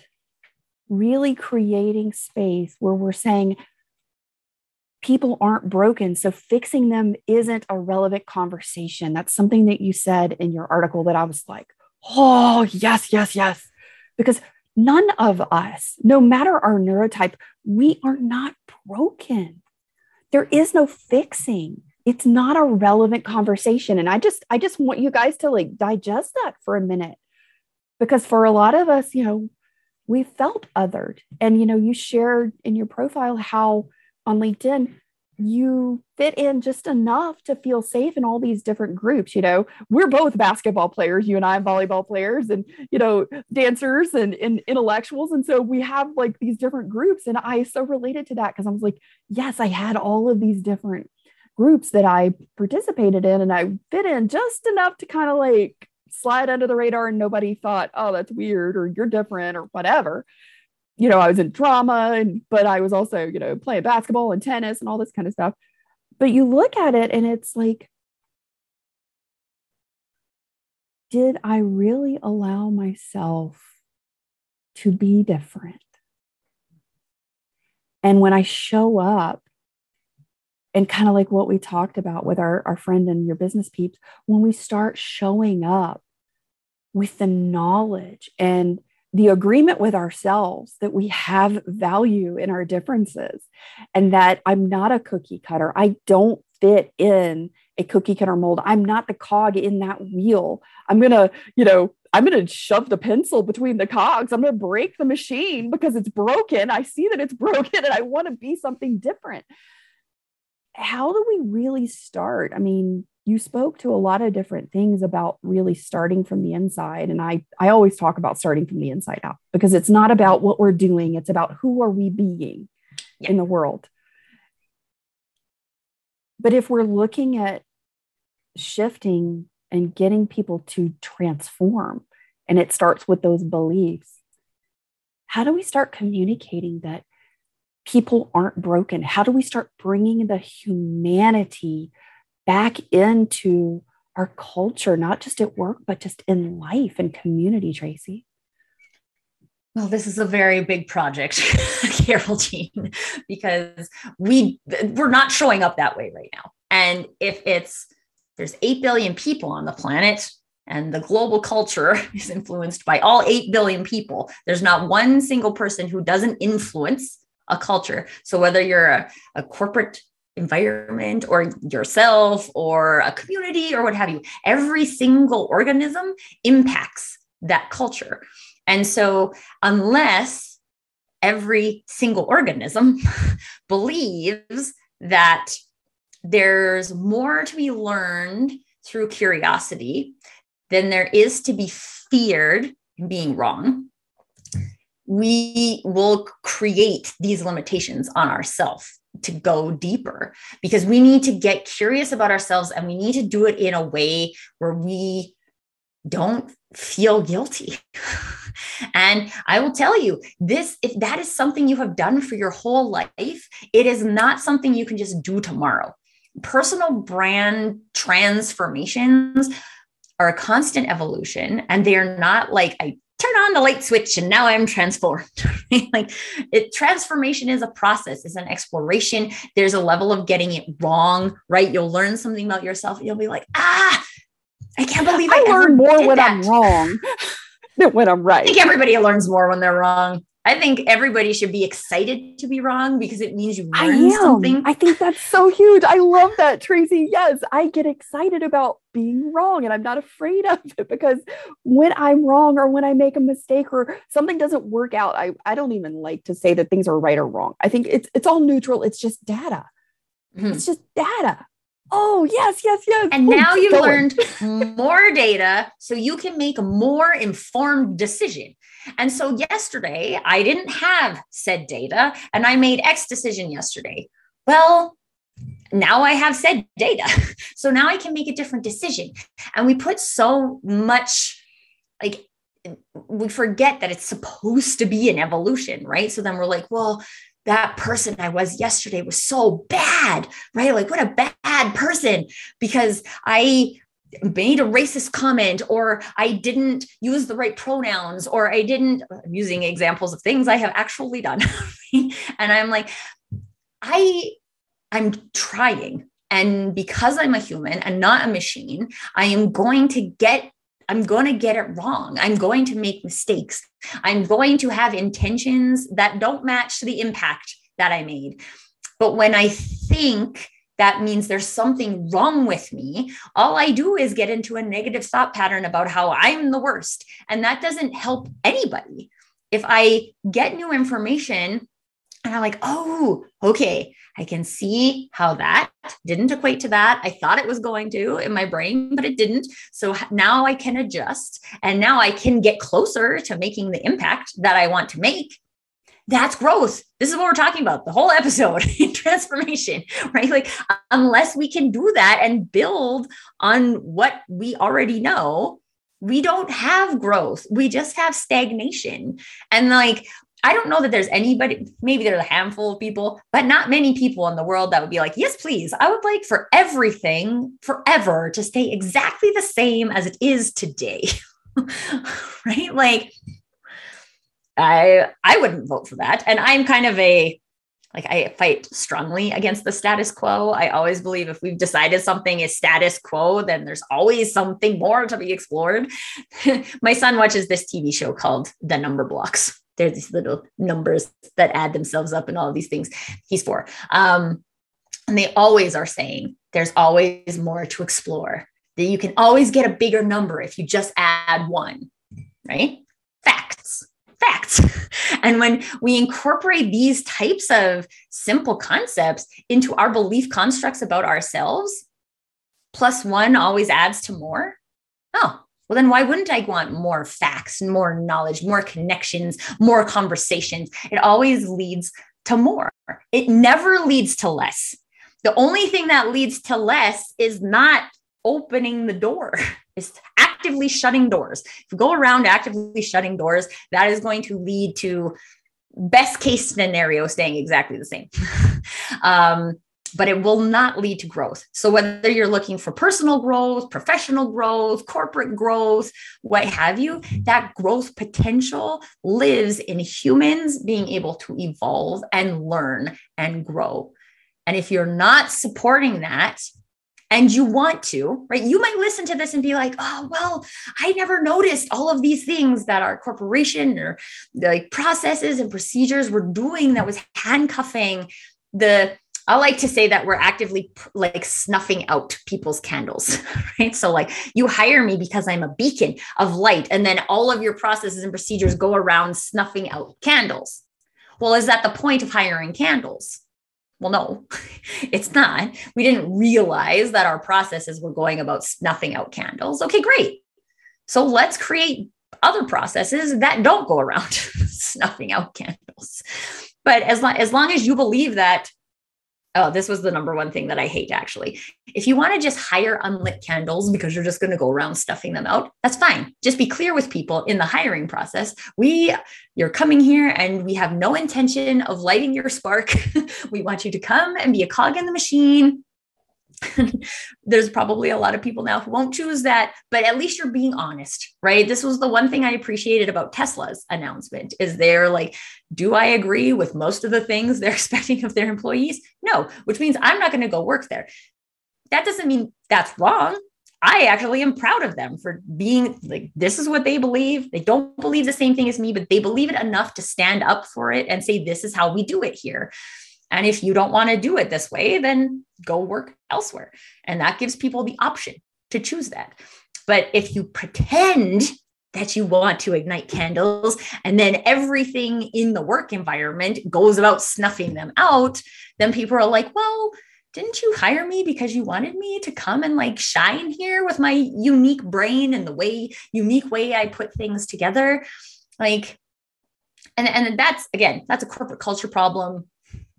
really creating space where we're saying people aren't broken, so fixing them isn't a relevant conversation. That's something that you said in your article that I was like, oh, yes, yes, yes. Because none of us, no matter our neurotype, we are not broken. There is no fixing. It's not a relevant conversation. And I just, I just want you guys to like digest that for a minute. Because for a lot of us, you know, we felt othered. And, you know, you shared in your profile how on LinkedIn you fit in just enough to feel safe in all these different groups you know? We're both basketball players you and i volleyball players and you know dancers and, and intellectuals. And so we have like these different groups. And i so related to that because i was like yes i had all of these different groups that i participated in and i fit in just enough to kind of like slide under the radar and nobody thought oh that's weird or you're different or whatever you know, I was in drama and but I was also, you know, playing basketball and tennis and all this kind of stuff. But you look at it and it's like, did I really allow myself to be different? And when I show up, and kind of like what we talked about with our, our friend and your business peeps, when we start showing up with the knowledge and the agreement with ourselves that we have value in our differences and that I'm not a cookie cutter. I don't fit in a cookie cutter mold. I'm not the cog in that wheel. I'm going to, you know, I'm going to shove the pencil between the cogs. I'm going to break the machine because it's broken. I see that it's [laughs] broken and I want to be something different. How do we really start? I mean, you spoke to a lot of different things about really starting from the inside and i i always talk about starting from the inside out because it's not about what we're doing it's about who are we being yeah. in the world but if we're looking at shifting and getting people to transform and it starts with those beliefs how do we start communicating that people aren't broken how do we start bringing the humanity back into our culture, not just at work, but just in life and community, Tracy? well, this is a very big project, [laughs] Geraldine, because we we're not showing up that way right now. And if it's there's 8 billion people on the planet and the global culture [laughs] is influenced by all 8 billion people, there's not one single person who doesn't influence a culture. So whether you're a, a corporate environment or yourself or a community or what have you, every single organism impacts that culture. And so, unless every single organism [laughs] believes that there's more to be learned through curiosity than there is to be feared being wrong, we will create these limitations on ourselves to go deeper because we need to get curious about ourselves and we need to do it in a way where we don't feel guilty. [laughs] and I will tell you this if that is something you have done for your whole life, it is not something you can just do tomorrow. Personal brand transformations are a constant evolution and they are not like I turn on the light switch and now I'm transformed. [laughs] like it transformation is a process, it's an exploration. There's a level of getting it wrong, right? You'll learn something about yourself. You'll be like, ah, I can't believe I, I learn more when that. I'm wrong [laughs] than when I'm right. I think everybody learns more when they're wrong. I think everybody should be excited to be wrong because it means you learn something. I think that's so huge. I love that, Tracy. Yes, I get excited about being wrong and I'm not afraid of it because when I'm wrong or when I make a mistake or something doesn't work out, I, I don't even like to say that things are right or wrong. I think it's it's all neutral. It's just data. Mm-hmm. It's just data. Oh, yes, yes, yes. And Ooh, now you've learned [laughs] more data so you can make a more informed decision. And so yesterday, I didn't have said data and I made X decision yesterday. Well, now I have said data. [laughs] So now I can make a different decision. And we put so much like we forget that it's supposed to be an evolution, right? So then we're like, well, that person I was yesterday was so bad, right? Like, what a bad person because I made a racist comment or I didn't use the right pronouns or I didn't I'm using examples of things I have actually done. [laughs] and I'm like, I I'm trying. And because I'm a human and not a machine, I am going to get I'm going to get it wrong. I'm going to make mistakes. I'm going to have intentions that don't match the impact that I made. But when I think that means there's something wrong with me, all I do is get into a negative thought pattern about how I'm the worst. And that doesn't help anybody. If I get new information and I'm like, oh, okay, I can see how that didn't equate to that. I thought it was going to in my brain, but it didn't. So now I can adjust and now I can get closer to making the impact that I want to make. That's growth. This is what we're talking about the whole episode [laughs] transformation, right? Like, unless we can do that and build on what we already know, we don't have growth. We just have stagnation. And like, I don't know that there's anybody, maybe there's a handful of people, but not many people in the world that would be like, yes, please. I would like for everything forever to stay exactly the same as it is today. [laughs] right? Like, I I wouldn't vote for that. And I'm kind of a like I fight strongly against the status quo. I always believe if we've decided something is status quo, then there's always something more to be explored. [laughs] My son watches this TV show called The Numberblocks they're these little numbers that add themselves up and all these things. He's four. Um, and they always are saying there's always more to explore. That you can always get a bigger number if you just add one, right? Facts, facts. [laughs] and when we incorporate these types of simple concepts into our belief constructs about ourselves, plus one always adds to more. Oh, well, then why wouldn't I want more facts, more knowledge, more connections, more conversations? It always leads to more. It never leads to less. The only thing that leads to less is not opening the door. [laughs] is actively shutting doors. If you go around actively shutting doors, that is going to lead to best case scenario staying exactly the same. [laughs] um, but it will not lead to growth. So, whether you're looking for personal growth, professional growth, corporate growth, what have you, that growth potential lives in humans being able to evolve and learn and grow. And if you're not supporting that, and you want to, right? You might listen to this and be like, oh, well, I never noticed all of these things that our corporation or like processes and procedures were doing that was handcuffing the I like to say that we're actively like snuffing out people's candles, [laughs] right? So, like, you hire me because I'm a beacon of light, and then all of your processes and procedures go around snuffing out candles. Well, is that the point of hiring candles? Well, no, [laughs] it's not. We didn't realize that our processes were going about snuffing out candles. Okay, great. So, let's create other processes that don't go around [laughs] snuffing out candles. But as long, as long as you believe that oh, this was the number one thing that I hate actually. If you want to just hire unlit candles because you're just going to go around stuffing them out, that's fine. Just be clear with people in the hiring process. We, you're coming here and we have no intention of lighting your spark. [laughs] we want you to come and be a cog in the machine. [laughs] there's probably a lot of people now who won't choose that but at least you're being honest right this was the one thing i appreciated about tesla's announcement is they're like do i agree with most of the things they're [laughs] expecting of their employees no which means i'm not going to go work there that doesn't mean that's wrong I actually am proud of them for being like, this is what they believe. They don't believe the same thing as me, but they believe it enough to stand up for it and say, this is how we do it here. And if you don't want to do it this way, then go work elsewhere. And that gives people the option to choose that. But if you pretend that you want to ignite candles and then everything in the work environment goes about snuffing them out, then people are like, well, didn't you hire me because you wanted me to come and like shine here with my unique brain and the way unique way I put things together? Like, and, and that's again, that's a corporate culture problem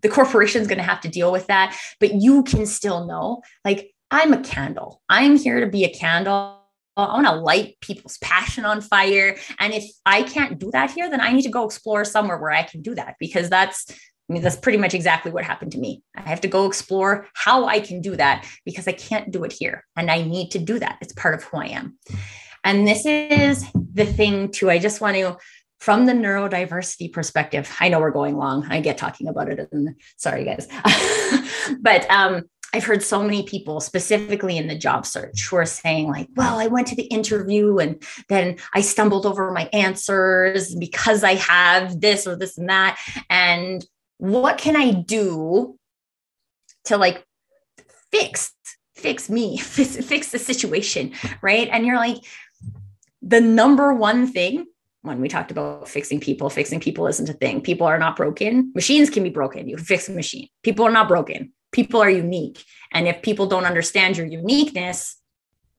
the corporation is going to have to deal with that but you can still know like i'm a candle i'm here to be a candle i want to light people's passion on fire and if i can't do that here then i need to go explore somewhere where i can do that because that's I mean, that's pretty much exactly what happened to me. I have to go explore how I can do that because I can't do it here. And I need to do that. It's part of who I am. And this is the thing, too. I just want to from the neurodiversity perspective, I know we're going long. I get talking about it. And sorry, guys. [laughs] but um, I've heard so many people, specifically in the job search, who are saying, like, well, I went to the interview and then I stumbled over my answers because I have this or this and that. And what can I do to like fix, fix me, [laughs] fix, fix the situation? Right. And you're like, the number one thing when we talked about fixing people, fixing people isn't a thing. People are not broken. Machines can be broken. You can fix a machine. People are not broken. People are unique. And if people don't understand your uniqueness,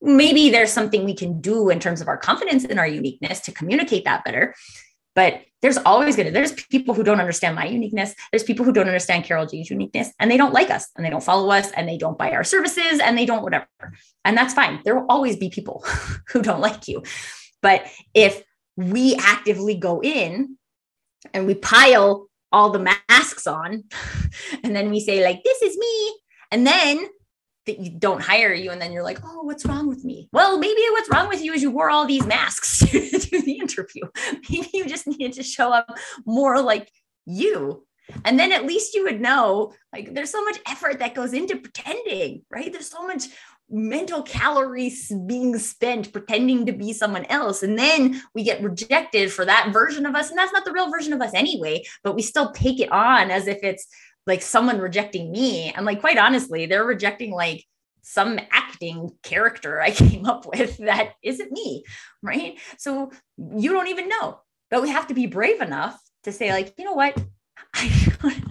maybe there's something we can do in terms of our confidence in our uniqueness to communicate that better. But there's always going to, there's people who don't understand my uniqueness. There's people who don't understand Carol G's uniqueness and they don't like us and they don't follow us and they don't buy our services and they don't whatever. And that's fine. There will always be people [laughs] who don't like you. But if we actively go in and we pile all the masks on [laughs] and then we say like this is me. And then that you don't hire you and then you're like oh what's wrong with me? Well maybe what's wrong with you is you wore all these masks [laughs] to the interview. [laughs] Maybe you just needed to show up more like you. And then at least you would know like there's so much effort that goes into pretending right? There's so much mental calories being spent pretending to be someone else. And then we get rejected for that version of us. And that's not the real version of us anyway, but we still take it on as if it's like someone rejecting me. And like, quite honestly, they're rejecting like some acting character I [laughs] came up with that isn't me. Right. So you don't even know, but we have to be brave enough to say, like, you know what? [laughs] I,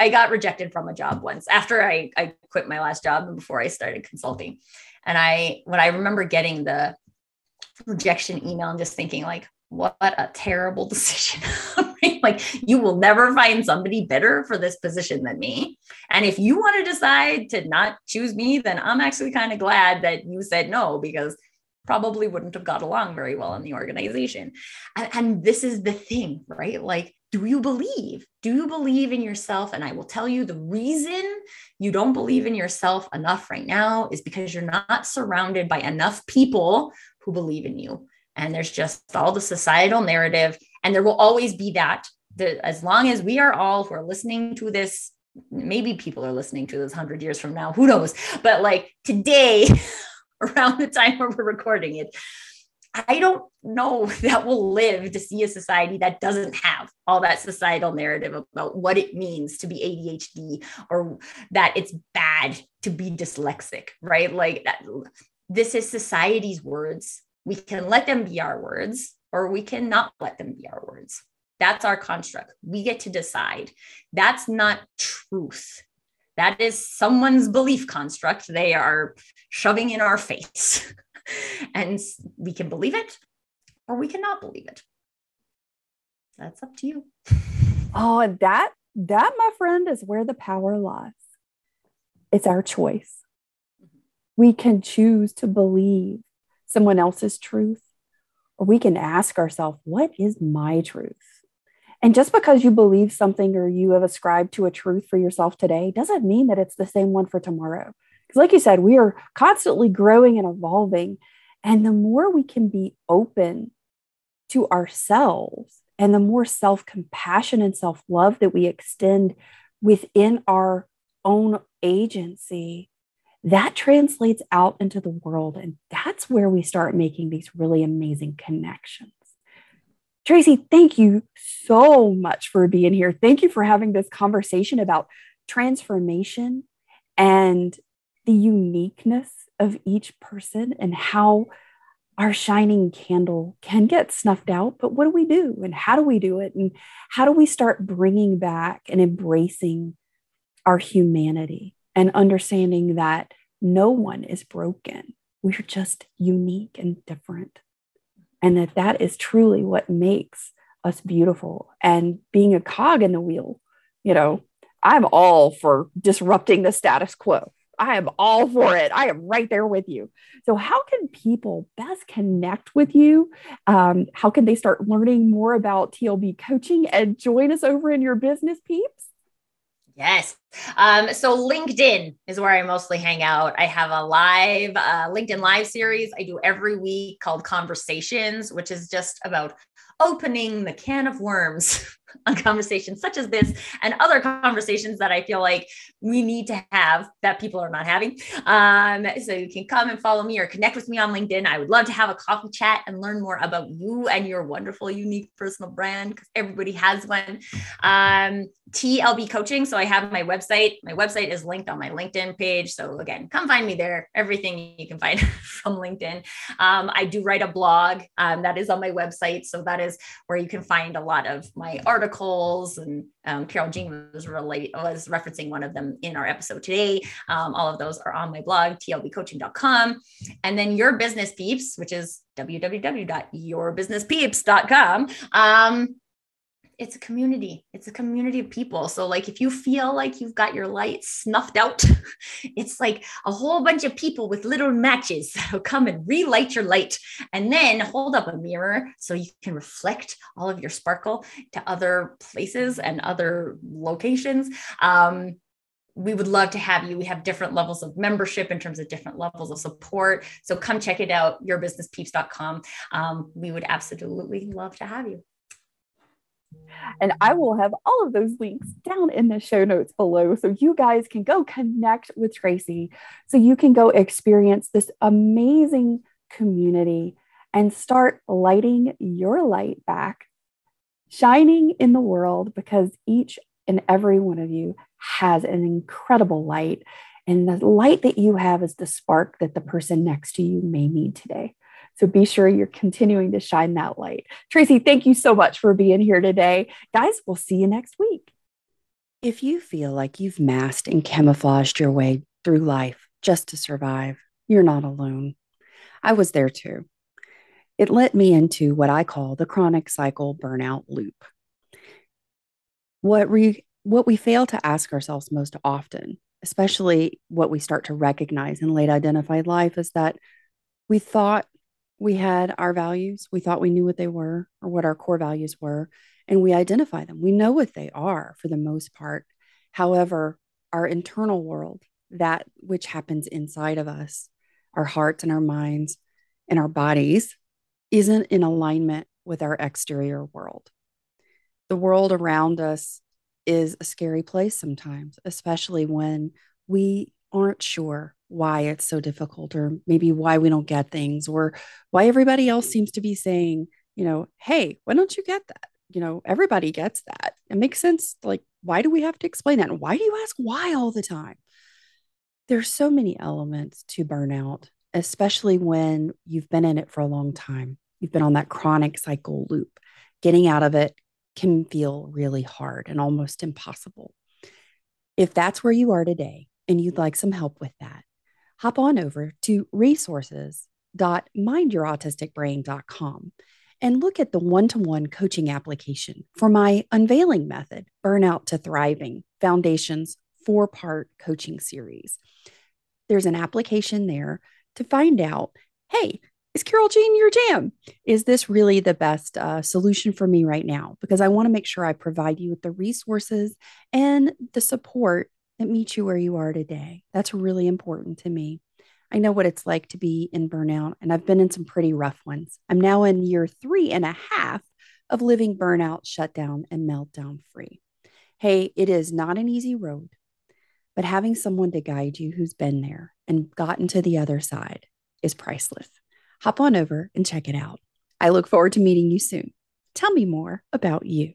I got rejected from a job once after I, I quit my last job and before I started consulting. And I, when I remember getting the rejection email and just thinking like, what a terrible [laughs] decision. [laughs] like you will never find somebody better for this position than me. And if you want to decide to not choose me, then I'm actually kind of glad that you said no because probably wouldn't have got along very well in the organization. And, and this is the thing, right? Like do you believe? Do you believe in yourself? And I will tell you the reason you don't believe in yourself enough right now is because you're not surrounded by enough people who believe in you. And there's just all the societal narrative, and there will always be that. As long as we are all who are listening to this, maybe people are listening to this 100 years from now, who knows? But like today, [laughs] around the time where we're recording it, I don't know [laughs] that we'll live to see a society that doesn't have all that societal narrative about what it means to be ADHD or that it's bad to be dyslexic, right? Like that, this is society's words. We can let them be our words or we cannot let them be our words. That's our construct. We get to decide. That's not truth. That is someone's belief construct they are shoving in our face. [laughs] and we can believe it or we cannot believe it. That's up to you. Oh, that that, my friend, is where the power lies. It's our choice. We can choose to believe someone else's truth, or we can ask ourselves, what is my truth? And just because you believe something or you have ascribed to a truth for yourself today doesn't mean that it's the same one for tomorrow. Because, like you said, we are constantly growing and evolving. And the more we can be open to ourselves and the more self compassion and self love that we extend within our own agency, that translates out into the world. And that's where we start making these really amazing connections. Tracy, thank you so much for being here. Thank you for having this conversation about transformation and the uniqueness of each person and how our shining candle can get snuffed out, but what do we do? And how do we do it? And how do we start bringing back and embracing our humanity and understanding that no one is broken? We're just unique and different. And that that is truly what makes us beautiful. And being a cog in the wheel, you know, I'm all for disrupting the status quo. I am all for it. I am right there with you. So, how can people best connect with you? Um, how can they start learning more about TLB coaching and join us over in your business peeps? Yes. Um, so LinkedIn is where I mostly hang out. I have a live uh, LinkedIn live series I do every week called Conversations, which is just about opening the can of worms [laughs] on conversations such as this and other conversations that I feel like we need to have that people are not having. Um, so you can come and follow me or connect with me on LinkedIn. I would love to have a coffee chat and learn more about you and your wonderful, unique personal brand because everybody has one. Um, TLB coaching. So I have my website. My website is linked on my LinkedIn page. So again, come find me there. Everything you can find [laughs] from LinkedIn. Um, I do write a blog um, that is on my website. So that is where you can find a lot of my articles. And um, Carol Jean was relate was referencing one of them in our episode today. Um, all of those are on my blog, tlbcoaching.com. And then your business peeps, which is www.yourbusinesspeeps.com. Um, it's a community it's a community of people so like if you feel like you've got your light snuffed out [laughs] it's like a whole bunch of people with little matches [laughs] that'll come and relight your light and then hold up a mirror so you can reflect all of your sparkle to other places and other locations um, we would love to have you. We have different levels of membership in terms of different levels of support. So come check it out, yourbusinesspeeps.com. Um, we would absolutely love to have you. And I will have all of those links down in the show notes below so you guys can go connect with Tracy, so you can go experience this amazing community and start lighting your light back, shining in the world because each and every one of you has an incredible light. And the light that you have is the spark that the person next to you may need today. So be sure you're continuing to shine that light. Tracy, thank you so much for being here today. Guys, we'll see you next week. If you feel like you've masked and camouflaged your way through life just to survive, you're not alone. I was there too. It led me into what I call the chronic cycle burnout loop. What, we what we fail to ask ourselves most often, especially what we start to recognize in late identified life, is that we thought we had our values. We thought we knew what they were or what our core values were. and we identify them. We know what they are for the most part. However, our internal world, that which happens inside of us, our hearts and our minds and our bodies, isn't in alignment with our exterior world. The world around us is a scary place sometimes, especially when we aren't sure why it's so difficult or maybe why we don't get things or why everybody else seems to be saying, you know, hey, why don't you get that? You know, everybody gets that. It makes sense. Like, why do we have to explain that? And why do you ask why all the time? There's so many elements to burnout, especially when you've been in it for a long time. You've been on that chronic cycle loop. Getting out of it can feel really hard and almost impossible. If that's where you are today and you'd like some help with that, hop on over to resources.mindyourautisticbrain.com and look at the one to one coaching application for my unveiling method, Burnout to Thriving Foundations four part coaching series. There's an application there to find out hey, is Carol Jean your jam? Is this really the best uh, solution for me right now? Because I want to make sure I provide you with the resources and the support that meets you where you are today. That's really important to me. I know what it's like to be in burnout, and I've been in some pretty rough ones. I'm now in year three and a half of living burnout, shutdown, and meltdown free. Hey, it is not an easy road, but having someone to guide you who's been there and gotten to the other side is priceless hop on over and check it out. I look forward to meeting you soon. Tell me more about you.